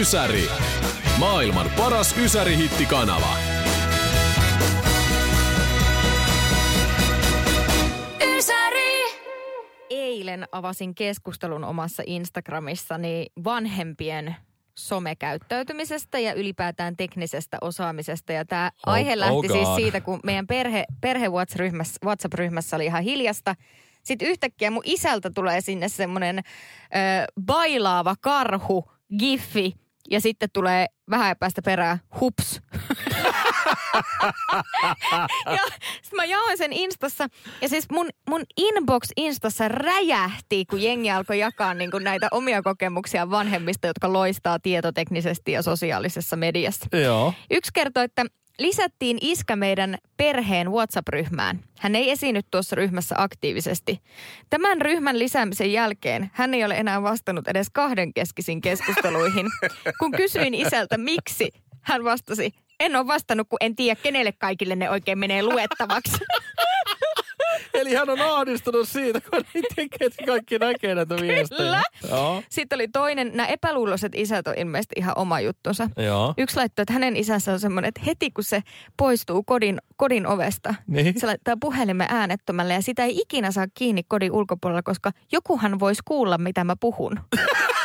Ysäri. Maailman paras Ysäri-hittikanava. Eilen avasin keskustelun omassa Instagramissani vanhempien somekäyttäytymisestä ja ylipäätään teknisestä osaamisesta. Ja tämä Oh- aihe oh lähti siis God. siitä, kun meidän perhe, perhe WhatsApp-ryhmässä, WhatsApp-ryhmässä oli ihan hiljasta. Sitten yhtäkkiä mun isältä tulee sinne semmoinen ö, bailaava karhu, giffi, ja sitten tulee vähän päästä perään, hups. ja sitten mä jaoin sen Instassa, ja siis mun, mun inbox Instassa räjähti, kun jengi alkoi jakaa niin kuin näitä omia kokemuksia vanhemmista, jotka loistaa tietoteknisesti ja sosiaalisessa mediassa. Joo. Yksi kertoi, että lisättiin iskä meidän perheen WhatsApp-ryhmään. Hän ei esiinny tuossa ryhmässä aktiivisesti. Tämän ryhmän lisäämisen jälkeen hän ei ole enää vastannut edes kahdenkeskisiin keskusteluihin. Kun kysyin isältä miksi, hän vastasi, en ole vastannut, kun en tiedä, kenelle kaikille ne oikein menee luettavaksi. Eli hän on ahdistunut siitä, kun että kaikki näkee näitä viestejä. Kyllä. Joo. Sitten oli toinen, nämä epäluuloiset isät on ilmeisesti ihan oma juttunsa. Joo. Yksi laittoi, että hänen isänsä on semmoinen, että heti kun se poistuu kodin, kodin ovesta, Niin. se laittaa puhelimen äänettömälle ja sitä ei ikinä saa kiinni kodin ulkopuolella, koska jokuhan voisi kuulla, mitä mä puhun.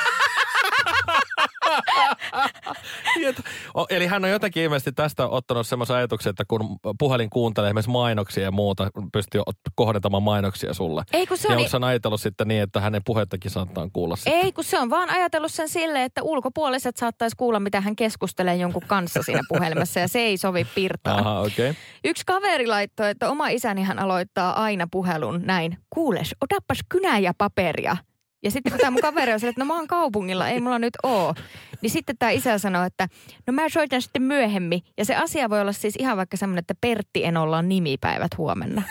Eli hän on jotenkin ilmeisesti tästä ottanut semmoisen ajatuksen, että kun puhelin kuuntelee esimerkiksi mainoksia ja muuta, pystyy kohdentamaan mainoksia sulle. Ei kun se ja on, onko hän ajatellut sitten niin, että hänen puhettakin saattaa kuulla sitten? ei kun se on vaan ajatellut sen silleen, että ulkopuoliset saattaisi kuulla, mitä hän keskustelee jonkun kanssa siinä puhelimessa ja se ei sovi pirtaan. Aha. Okay. Yksi kaveri laittoi, että oma isäni hän aloittaa aina puhelun näin. Kuules, otapas kynää ja paperia. Ja sitten kun tämä mun kaveri on sille, että no mä oon kaupungilla, ei mulla nyt oo. Niin sitten tämä isä sanoi, että no mä soitan sitten myöhemmin. Ja se asia voi olla siis ihan vaikka semmoinen, että Pertti en olla nimipäivät huomenna.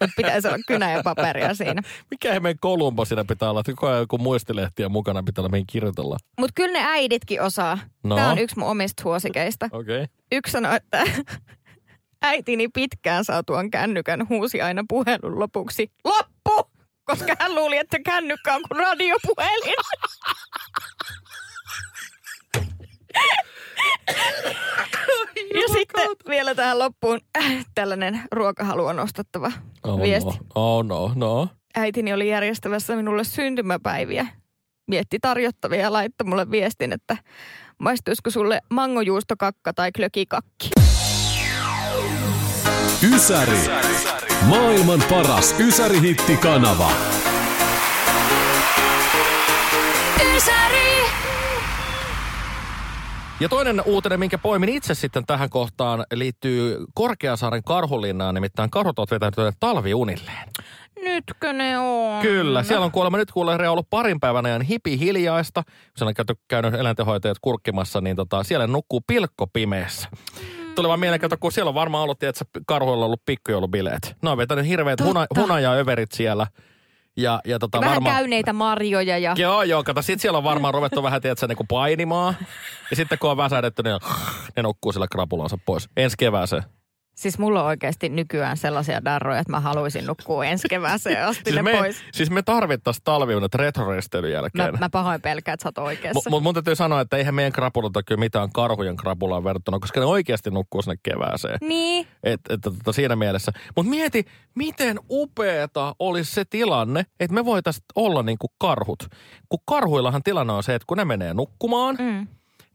Että pitäisi olla kynä ja paperia siinä. Mikä hemeen Kolumbo siinä pitää olla? Koko ajan joku muistilehtiä mukana pitää olla mihin kirjoitella. Mutta kyllä ne äiditkin osaa. No. Tämä on yksi mun omista suosikeista. Okei. Okay. Yksi sanoi, että äitini pitkään saatuan kännykän huusi aina puhelun lopuksi. Loppu! Koska hän luuli, että kännykkä on kuin radiopuhelin. ja sitten vielä tähän loppuun äh, tällainen ruokahalua nostattava Oh, viesti. no. Oh no, no. Äitini oli järjestävässä minulle syntymäpäiviä. Mietti tarjottavia ja laittoi mulle viestin, että maistuisiko sulle mangojuustokakka tai klökikakki. Ysäri. Maailman paras Ysäri-hittikanava. Ja toinen uutinen, minkä poimin itse sitten tähän kohtaan, liittyy Korkeasaaren karhulinnaan, nimittäin karhut ovat vetäneet talviunilleen. Nytkö ne on? Kyllä, siellä on kuulemma nyt kuulee ollut parin päivän ajan hipi hiljaista. Siellä on käynyt eläintenhoitajat kurkkimassa, niin tota, siellä nukkuu pilkko pimeässä. Tuli vaan mieleen, kato, kun siellä on varmaan ollut, että karhuilla on ollut pikkujoulubileet. Ne on vetänyt hirveät huna, hunajaöverit siellä. Ja, ja tota, Vähän varmaan... käyneitä marjoja ja... Joo, joo, kato, sit siellä on varmaan ruvettu vähän, tiedätkö, niin painimaan. Ja sitten kun on väsähdetty, niin ne nukkuu sillä krapulansa pois. Ensi kevääseen. Siis mulla on oikeasti nykyään sellaisia darroja, että mä haluaisin nukkua ensi kevääseen asti Siis ne me, pois. siis me tarvittaisiin talviunet retroreistelyn Mä, jälkeen. mä pahoin pelkään, että sä oot oikeassa. Mutta mun täytyy sanoa, että eihän meidän krapulat ole kyllä mitään karhujen krapulaan verrattuna, koska ne oikeasti nukkuu sinne kevääseen. Niin. Et, et, tota, siinä mielessä. Mutta mieti, miten upeeta olisi se tilanne, että me voitaisiin olla niin kuin karhut. Kun karhuillahan tilanne on se, että kun ne menee nukkumaan, Mm.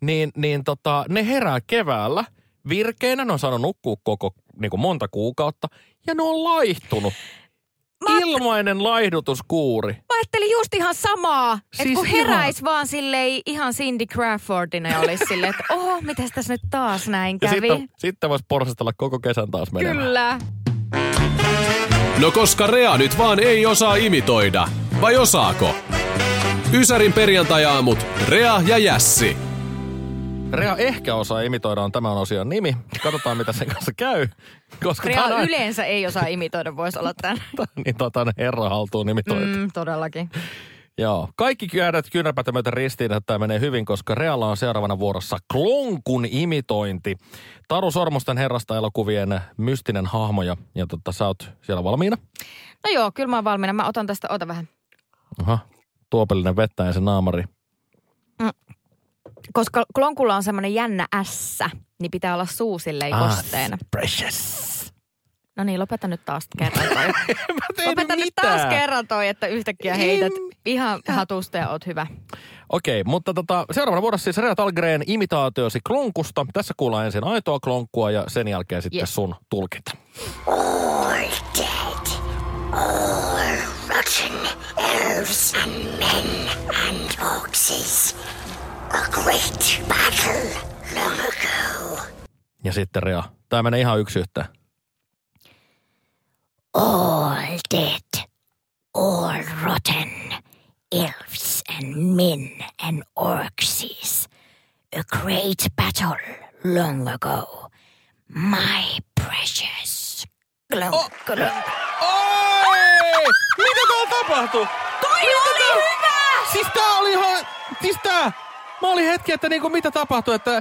niin, niin tota, ne herää keväällä virkeinä, ne on saanut nukkua koko niin kuin monta kuukautta, ja ne on laihtunut. Mä ajattelin- Ilmainen laihdutuskuuri. Mä ajattelin just ihan samaa, siis että kun ihan- heräis vaan silleen ihan Cindy Crawfordina ja olisi silleen, että oho, mitäs tässä nyt taas näin Ja kävi. sitten, sitten voisi porsastella koko kesän taas menemään. Kyllä. No koska Rea nyt vaan ei osaa imitoida. Vai osaako? Ysärin perjantajaamut, Rea ja Jässi. Rea ehkä osaa imitoida on tämän osion nimi. Katsotaan, mitä sen kanssa käy. Koska Rea tää on yleensä ei osaa imitoida, voisi olla tämän. niin tota, herra haltuun nimitoitu. Mm. Mm, todellakin. Joo. Kaikki käydät kyynärpäitä myöten ristiin, että tämä menee hyvin, koska Realla on seuraavana vuorossa Klonkun imitointi. Taru Sormusten herrasta elokuvien mystinen hahmo ja, ja tota, sä oot siellä valmiina. No joo, kyllä mä oon valmiina. Mä otan tästä, ota vähän. Aha. Tuopellinen vettä ja se naamari. Koska klonkulla on semmoinen jännä ässä, niin pitää olla suu silleen kosteena. precious. No niin, lopeta nyt taas kerran toi. Lopeta nyt taas kerran toi, että yhtäkkiä heität ihan hatusta ja oot hyvä. Okei, mutta tota, seuraavana vuorossa siis Rea Talgren imitaatiosi klonkusta. Tässä kuullaan ensin aitoa klonkua ja sen jälkeen sitten Yes. sun tulkinta. all dead, all rotten elves and men and. A great battle long ago. Ja sitten Rea. Tämä menee ihan yksi yhteen. All dead, all rotten elves and men and orcs. A great battle long ago. My precious. Glunk, glunk. Oi! Mitä täällä tapahtui? Toi oli hyvä! Siis tää oli ihan... Siis tää... Mä olin hetki, että niinku mitä tapahtui, että...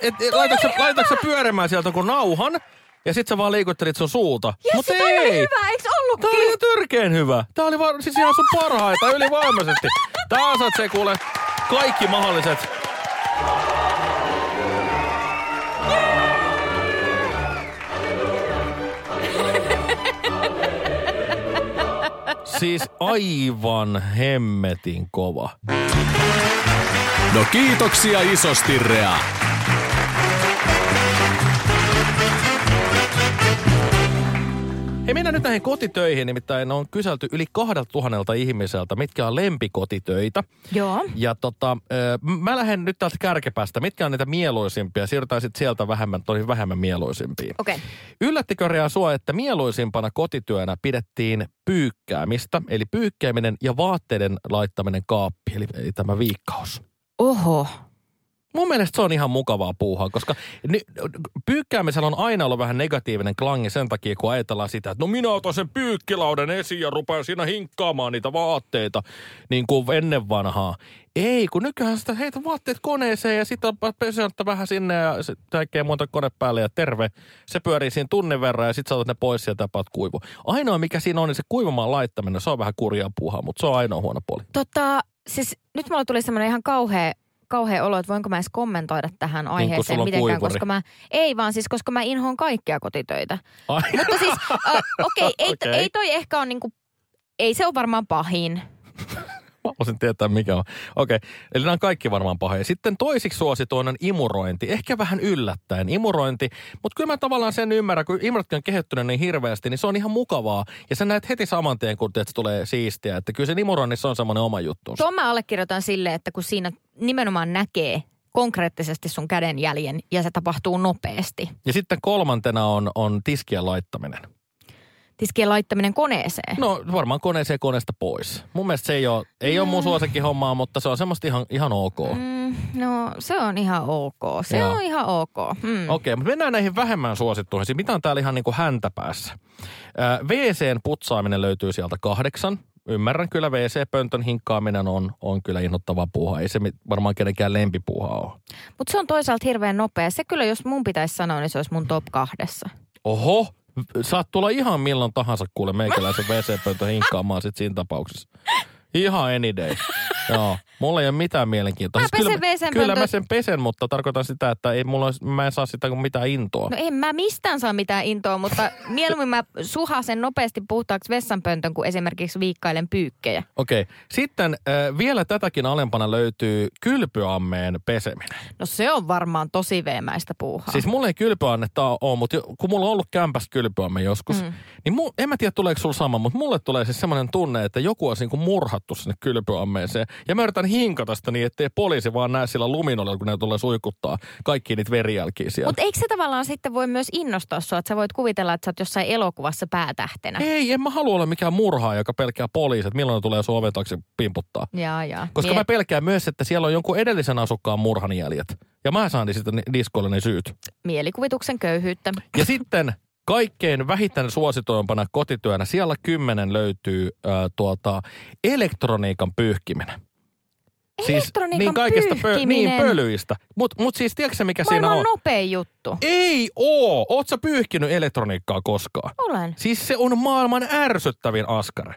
Et, et, laitoinko sä pyörimään sieltä kun nauhan? Ja sit sä vaan liikuttelit sun suuta. Jes, Mut toi oli ei! hyvä, eiks Tää ollutkin? oli ihan törkeen hyvä. Tää oli vaan, siis ihan sun parhaita ylivoimaisesti. Taas oot se kuule kaikki mahdolliset. Siis aivan hemmetin kova. No kiitoksia isosti, Rea. Hei, mennään nyt näihin kotitöihin, nimittäin on kyselty yli kahdelta tuhannelta ihmiseltä, mitkä on lempikotitöitä. Joo. Ja tota, mä lähden nyt täältä kärkipäästä. Mitkä on niitä mieluisimpia? Siirrytään sitten sieltä vähemmän, toihin vähemmän mieluisimpiin. Okei. Okay. Yllättikö Rea sua, että mieluisimpana kotityönä pidettiin pyykkäämistä, eli pyykkääminen ja vaatteiden laittaminen kaappi, eli, eli tämä viikkaus? Oho. Mun mielestä se on ihan mukavaa puuhaa, koska pyykkäämisellä on aina ollut vähän negatiivinen klangi sen takia, kun ajatellaan sitä, että no minä otan sen pyykkilauden esiin ja rupean siinä hinkkaamaan niitä vaatteita, niin kuin ennen vanhaa. Ei, kun nykyään sitä heitä vaatteet koneeseen ja sitten peseyttä vähän sinne ja kaikkea muuta kone päälle ja terve. Se pyörii siinä tunnin verran ja sitten saatat ne pois sieltä ja kuivu. Ainoa mikä siinä on, niin se kuivamaan laittaminen, se on vähän kurjaa puuhaa, mutta se on ainoa huono puoli. Tota, siis nyt mulla tuli semmoinen ihan kauhea, kauhea olo, että voinko mä edes kommentoida tähän kun aiheeseen on mitenkään, kuivuri. koska mä, ei vaan siis, koska mä inhoon kaikkea kotitöitä. Ai. Mutta siis, äh, okei, okay, ei, Okei. ei toi ehkä ole niinku, ei se ole varmaan pahin. Mä haluaisin tietää, mikä on. Okei, okay. eli nämä on kaikki varmaan pahoja. Sitten toisiksi suosituin on imurointi. Ehkä vähän yllättäen imurointi, mutta kyllä mä tavallaan sen ymmärrän, kun imurotkin on kehittynyt niin hirveästi, niin se on ihan mukavaa. Ja sä näet heti saman tien, kun teet, tulee siistiä. Että kyllä se imuroinnissa on semmoinen oma juttu. Tuon mä allekirjoitan silleen, että kun siinä nimenomaan näkee konkreettisesti sun kädenjäljen ja se tapahtuu nopeasti. Ja sitten kolmantena on, on tiskien laittaminen. Tiskien laittaminen koneeseen. No varmaan koneeseen koneesta pois. Mun mielestä se ei ole, ei ole mun suosikkihommaa, mutta se on semmoista ihan, ihan ok. Mm, no se on ihan ok. Se Joo. on ihan ok. Mm. Okei, mutta mennään näihin vähemmän suosittuihin. Siis Mitä on täällä ihan niin kuin häntäpäässä? Ää, WCn putsaaminen löytyy sieltä kahdeksan. Ymmärrän kyllä, WC-pöntön hinkkaaminen on, on kyllä innoittava puuha. Ei se varmaan kenenkään lempipuuha ole. Mutta se on toisaalta hirveän nopea. Se kyllä, jos mun pitäisi sanoa, niin se olisi mun top kahdessa. Oho, saat tulla ihan milloin tahansa kuule meikäläisen WC-pöntön hinkkaamaan sit siinä tapauksessa. Ihan any day. Joo, mulla ei ole mitään mielenkiintoa. Mä kyllä, pesen WC-pöntön. kyllä mä sen pesen, mutta tarkoitan sitä, että ei mulla olisi, mä en saa sitä kuin mitään intoa. No en mä mistään saa mitään intoa, mutta mieluummin mä suhasen nopeasti puhtaaksi vessanpöntön, kuin esimerkiksi viikkailen pyykkejä. Okei. Sitten äh, vielä tätäkin alempana löytyy kylpyammeen peseminen. No se on varmaan tosi veemäistä puuhaa. Siis mulla ei kylpyannetta ole, mutta kun mulla on ollut kämpässä kylpyamme joskus, mm. niin mu, en mä tiedä tuleeko sulla sama, mutta mulle tulee siis semmoinen tunne, että joku olisi niinku murhattu sinne kylpyammeeseen. Ja mä yritän hinkata sitä niin, ettei poliisi vaan näe sillä luminolla, kun ne tulee suikuttaa kaikki niitä verijälkiä siellä. Mutta eikö se tavallaan sitten voi myös innostaa sua, että sä voit kuvitella, että sä oot jossain elokuvassa päätähtenä? Ei, en mä halua olla mikään murhaa, joka pelkää poliisit, milloin ne tulee sun oven taakse pimputtaa. Jaa, jaa. Koska Niin, mä pelkään myös, että siellä on jonkun edellisen asukkaan murhan jäljet. Ja mä saan sitten ni- diskoille ne syyt. Mielikuvituksen köyhyyttä. Ja sitten kaikkein vähiten suosituimpana kotityönä siellä kymmenen löytyy äh, tuota, elektroniikan pyyhkiminen. Elektroniikan niin kaikesta pö- niin pölyistä. Mutta mut siis tiedätkö mikä siinä Maailman on? nopein juttu. Ei oo! Oot sä pyyhkinyt elektroniikkaa koskaan? Olen. Siis se on maailman ärsyttävin askare.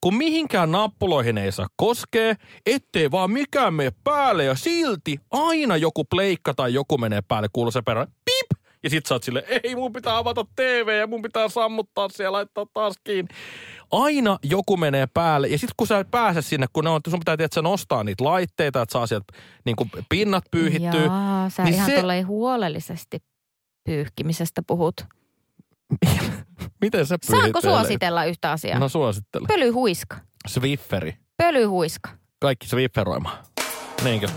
Kun mihinkään nappuloihin ei saa koskea, ettei vaan mikään mene päälle ja silti aina joku pleikka tai joku menee päälle, kuuluu se perään, pip! Ja sit sä oot silleen, ei mun pitää avata TV ja mun pitää sammuttaa siellä ja laittaa taas kiinni. Aina joku menee päälle ja sit kun sä et pääse sinne, kun ne on, sun pitää tietää, nostaa niitä laitteita, että saa sieltä niin pinnat pyyhittyä. Jaa, sä niin ihan se- se... huolellisesti pyyhkimisestä puhut. Miten sä pyyhit Saanko suositella yhtä asiaa? No suosittele. Pölyhuiska. Swifferi. Pölyhuiska. Kaikki swifferoimaan. Niinkö?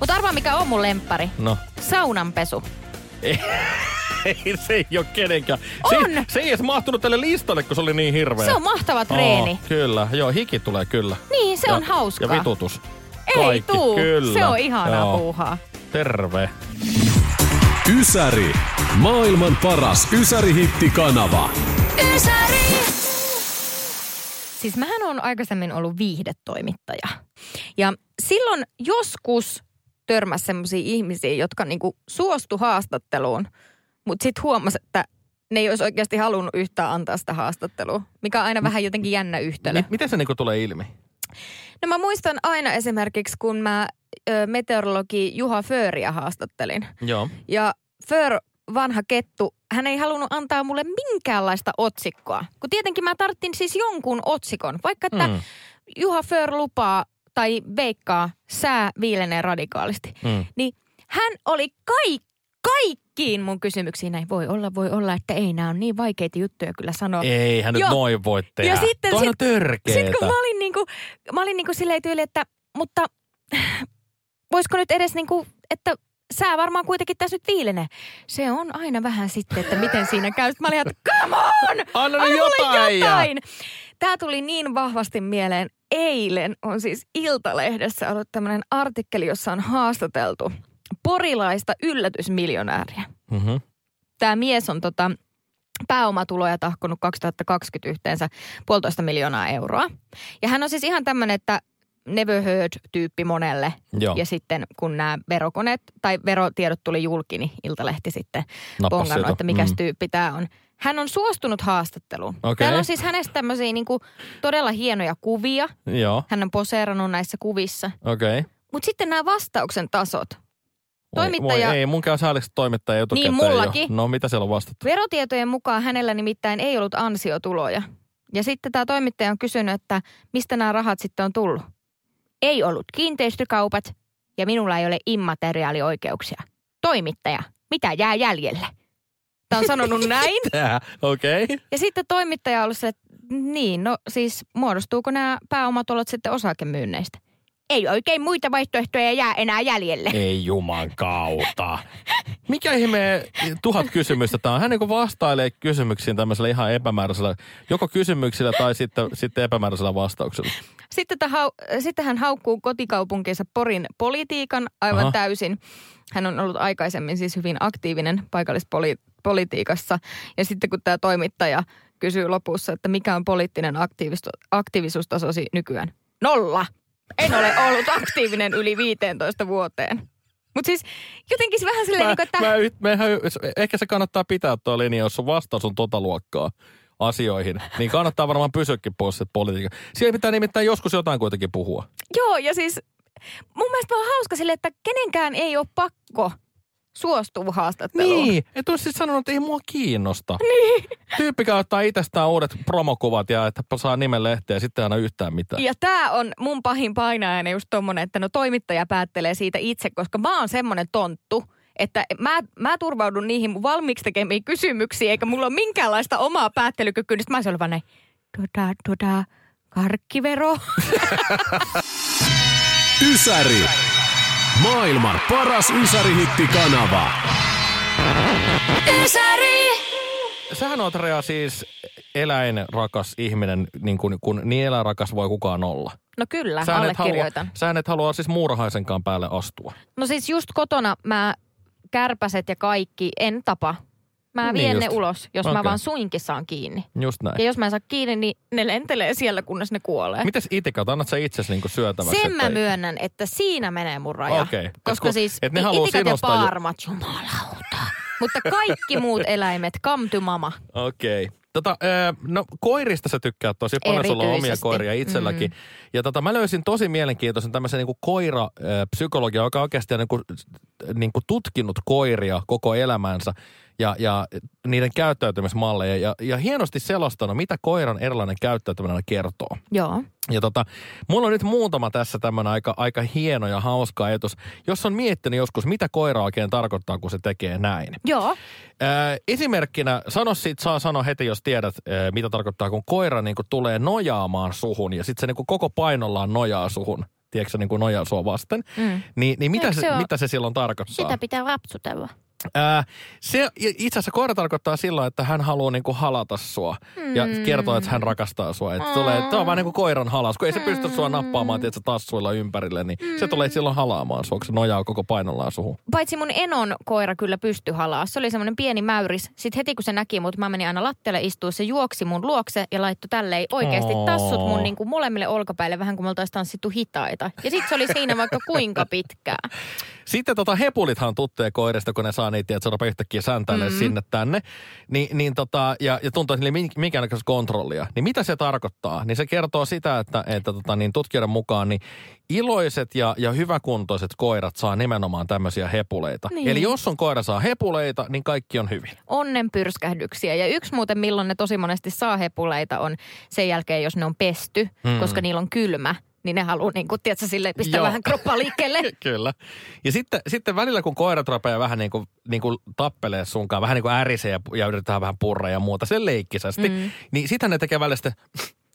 Mutta arvaa mikä on mun lemppari. No. Saunanpesu. Ei, se ei ole kenenkään. Se, On! ei- se ei edes mahtunut tälle listalle, kun se oli niin hirveä. Se on mahtava treeni. Oo, kyllä, joo, hiki tulee kyllä. Niin, se ja, on hauskaa. Ja vitutus. Ei Kaikki, tuu. Kyllä. Se on ihanaa Joo. puuhaa. Terve. Ysäri. Maailman paras Ysäri-hittikanava. Siis mähän on aikaisemmin ollut viihdetoimittaja. Ja silloin joskus törmäsi semmoisia ihmisiä, jotka niinku suostu haastatteluun, mutta sitten huomasi, että ne ei olisi oikeasti halunnut yhtään antaa sitä haastattelua, mikä on aina vähän jotenkin jännä yhtälö. M- miten se niinku tulee ilmi? No mä muistan aina esimerkiksi, kun mä ö, meteorologi Juha Fööriä haastattelin. Joo. Ja Föör, vanha kettu, hän ei halunnut antaa mulle minkäänlaista otsikkoa. Kun tietenkin mä tarttin siis jonkun otsikon. Vaikka että Mm. Juha Föör lupaa tai veikkaa, sää viilenee radikaalisti. Mm. Niin hän oli kaikki kaikkiin mun kysymyksiin näin. Voi olla, voi olla, että ei nämä on niin vaikeita juttuja kyllä sanoa. Eihän nyt Joo. noin voi tehdä. Ja sitten Toi on sit- törkeetä. Sitten kun mä olin niinku, mä olin niinku silleen tyyli, että mutta voisiko nyt edes niinku, että sää varmaan kuitenkin tässä nyt viilenee. Se on aina vähän sitten, että miten siinä käy. Sitten mä olin, että come on! Anna nyt Anna mulle jotain! ja- jotain! Tämä tuli niin vahvasti mieleen. Eilen on siis Iltalehdessä ollut tämmöinen artikkeli, jossa on haastateltu porilaista yllätysmiljonääriä. Mhm. Tämä mies on tota, pääomatuloja tahkonut 2020 yhteensä puolitoista miljoonaa euroa. Ja hän on siis ihan tämmöinen, että never heard-tyyppi monelle. Joo, Ja sitten kun nämä verokoneet tai verotiedot tuli julki, niin Iltalehti sitten nappas pongannut, että mikä Mm. tyyppi tämä on. Hän on suostunut haastatteluun. Okei. Täällä on siis hänestä tämmöisiä niinku todella hienoja kuvia. Joo, Hän on poseerannut näissä kuvissa. Okay. Mutta sitten nämä vastauksen tasot. Toimittaja- Voi, ei, mun käy sääliksi toimittaja etukäteen Niin, mullakin. Jo. No mitä siellä on vastattu? Verotietojen mukaan hänellä nimittäin ei ollut ansiotuloja. Ja sitten tämä toimittaja on kysynyt, että mistä nämä rahat sitten on tullut. Ei ollut kiinteistökaupat ja minulla ei ole immateriaalioikeuksia. Toimittaja, mitä jää jäljelle? Tämä on sanonut näin. Okei. Okay. Ja sitten toimittaja on ollut se, että niin, no siis muodostuuko nämä pääomatulot sitten osakemyynneistä? Ei oikein muita vaihtoehtoja jää enää jäljelle. Ei juman kautta. Mikä ihme tuhat kysymystä tämä on? Hän niin vastailee kysymyksiin tämmöisellä ihan epämääräisellä, joko kysymyksillä tai sitten, sitten epämääräisellä vastauksella. Sitten, tä hau- sitten hän haukkuu kotikaupunkinsa Porin politiikan aivan Aha. Täysin. Hän on ollut aikaisemmin siis hyvin aktiivinen paikallispolitiikassa. Ja sitten kun tämä toimittaja kysyy lopussa, että mikä on poliittinen aktiivis- aktiivisuustasosi nykyään. Nolla! En ole ollut aktiivinen yli 15 vuoteen. Mutta siis jotenkin se vähän silleen, Mä, niin kuin, että... mä, mehän, ehkä se kannattaa pitää tuo linja, jos sun vastaus on tota luokkaa asioihin, niin kannattaa varmaan pysyäkin pois sieltä politiikkaa. Siellä pitää nimittäin joskus jotain kuitenkin puhua. Joo, ja siis mun mielestä vaan hauska sille, että kenenkään ei ole pakko suostua haastatteluun. Niin, et olisi siis sanonut, että ei mua kiinnosta. Niin. Tyyppi ottaa itsestään uudet promokuvat ja että saa nimen lehteen ja sitten ei aina yhtään mitään. Ja tämä on mun pahin painajainen just tommonen, että no toimittaja päättelee siitä itse, koska mä oon semmonen tonttu, että mä, mä turvaudun niihin mun valmiiksi tekemiin kysymyksiin, eikä mulla ole minkäänlaista omaa päättelykykyä, niin mä olisin ollut vaan näin, tota, tota, karkkivero. Ysäri. Maailman paras Ysäri-hittikanava. Sähän oot Rea siis eläinrakas ihminen, niin kuin kun niin eläinrakas voi kukaan olla. No kyllä, Sä et, halua, allekirjoitan. sä et halua siis muurahaisenkaan päälle astua. No siis just kotona mä kärpäset ja kaikki en tapa. Mä Niin vien ne just. ulos, jos Okei. mä vaan suinkin saan kiinni. Just näin. Ja jos mä en saa kiinni, niin ne lentelee siellä, kunnes ne kuolee. Mites itikat, annat sä itsesi niinku syötäväksi? Sen mä että- myönnän, että siinä menee mun raja. Et Koska kun- siis et ne itikat ja jo- paarmat, jumalauta. Mutta kaikki muut eläimet, come to mama. Okei. Tota, ö, no koirista sä tykkäät tosi paljon, sulla on omia koiria itselläkin. Mm. Ja tota, mä löysin tosi mielenkiintoisen tämmöisen niin koira-psykologia, joka oikeasti on niin kuin, niin kuin tutkinut koiria koko elämänsä ja, ja niiden käyttäytymismalleja. Ja, ja hienosti selostanut, mitä koiran erilainen käyttäytyminen kertoo. Joo. Ja tota, mulla on nyt muutama tässä tämmöinen aika, aika hieno ja hauska ajatus. Jos on miettinyt joskus, mitä koira oikein tarkoittaa, kun se tekee näin. Joo. Esimerkkinä, sano siitä, saa sanoa heti, jos tiedät, mitä tarkoittaa, kun koira niin kuin tulee nojaamaan suhun ja sitten se niin kuin koko painollaan nojaa suhun. Tiedätkö niin kuin nojaa sua vasten? Mm. Niin, niin mitä, Eikö se, se oo- mitä se silloin tarkoittaa? Sitä pitää rapsutella. Ää, se itse asiassa koira tarkoittaa silloin, että hän haluaa niinku halata sua ja Mm. kertoo, että hän rakastaa sua. Että tulee, tämä on vähän niin kuin koiran halas, kun ei se pysty sua nappaamaan tiedätkö, tassuilla ympärille, niin se tulee silloin halaamaan sua, kun se nojaa koko painollaan suhun. Paitsi mun enon koira kyllä pysty halaa. Se oli semmoinen pieni mäyris. Sitten heti kun se näki mut, mä menin aina lattialle istua, se juoksi mun luokse ja laittoi tälleen oikeasti Oo. tassut mun niin kuin molemmille olkapäille vähän kuin me oltaisiin tanssittu hitaita. Ja sitten se oli siinä vaikka kuinka pitkään. Sitten tota hepulithan tuttee koirista, kun ne saa niitä, että se rupeaa yhtäkkiä säntäilee mm. sinne tänne. Ni, niin tota, ja, ja tuntuu, että niillä ei minkäännäköistä kontrollia. Niin mitä se tarkoittaa? Niin se kertoo sitä, että, että tota, niin tutkijoiden mukaan niin iloiset ja, ja hyväkuntoiset koirat saa nimenomaan tämmöisiä hepuleita. Niin. Eli jos on koira saa hepuleita, niin kaikki on hyvin. Onnen pyrskähdyksiä. Ja yksi muuten, milloin ne tosi monesti saa hepuleita, on sen jälkeen, jos ne on pesty, Mm. mm. koska niillä on kylmä. Niin ne haluaa, niin kuin, tiedätkö, sille pistää Joo. vähän kroppaa liikkeelle. Kyllä. Ja sitten, sitten välillä, kun koirat rupeaa vähän niin kuin, niin kuin tappelee sunkaan, vähän niin kuin ärisee ja, ja yritetään vähän purra ja muuta, sen leikkisesti, mm. niin sitä ne tekee välillä sitten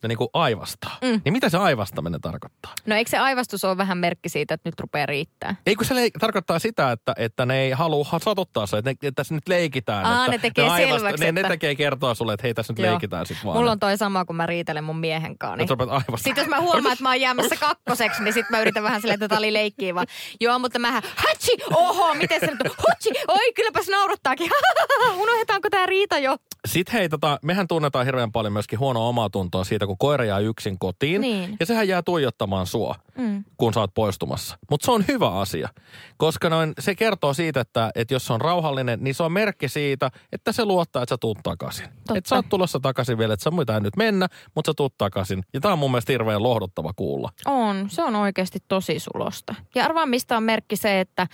ja niin kuin aivastaa. Mm. Niin mitä se aivastaminen tarkoittaa? No eikö se aivastus ole vähän merkki siitä, että nyt rupeaa riittää? Ei kun se leik- tarkoittaa sitä, että, että ne ei halua ha- satuttaa se, että, ne, että tässä nyt leikitään. Aa, että ne tekee selväksi, ne, ne että- tekee kertoa sulle, että hei tässä nyt Joo. leikitään sitten vaan. Mulla on toi sama, kun mä riitelen mun miehen kanssa. Niin. Sitten jos mä huomaan, että mä oon jäämässä kakkoseksi, niin sitten mä yritän vähän silleen, että tää oli leikkiä vaan. Joo, mutta mähän, hatsi, oho, miten se nyt on? Hutsi, oi, kylläpäs naurattaakin. Unohdetaanko tää riita jo? Sitten hei, tota, mehän tunnetaan hirveän paljon myöskin huonoa omatuntoa siitä, kun koira jää yksin kotiin. Niin. Ja sehän jää tuijottamaan sua, Mm. kun sä oot poistumassa. Mutta se on hyvä asia, koska noin, se kertoo siitä, että, että jos se on rauhallinen, niin se on merkki siitä, että se luottaa, että sä tuut takaisin. Totta. Että sä oot tulossa takaisin vielä, että sä muita nyt mennä, mutta sä tuut takaisin. Ja tää on mun mielestä hirveän lohduttava kuulla. On, se on oikeasti tosi sulosta. Ja arvaa, mistä on merkki se, että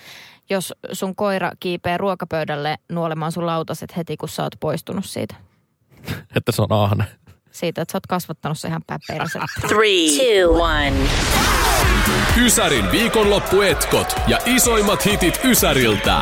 jos sun koira kiipee ruokapöydälle nuolemaan sun lautaset heti, kun sä oot poistunut siitä. Että se on ahne. Siitä, että sä oot kasvattanut se ihan päperäiset. Three, two, one. Ysärin viikonloppuetkot ja isoimmat hitit Ysäriltä.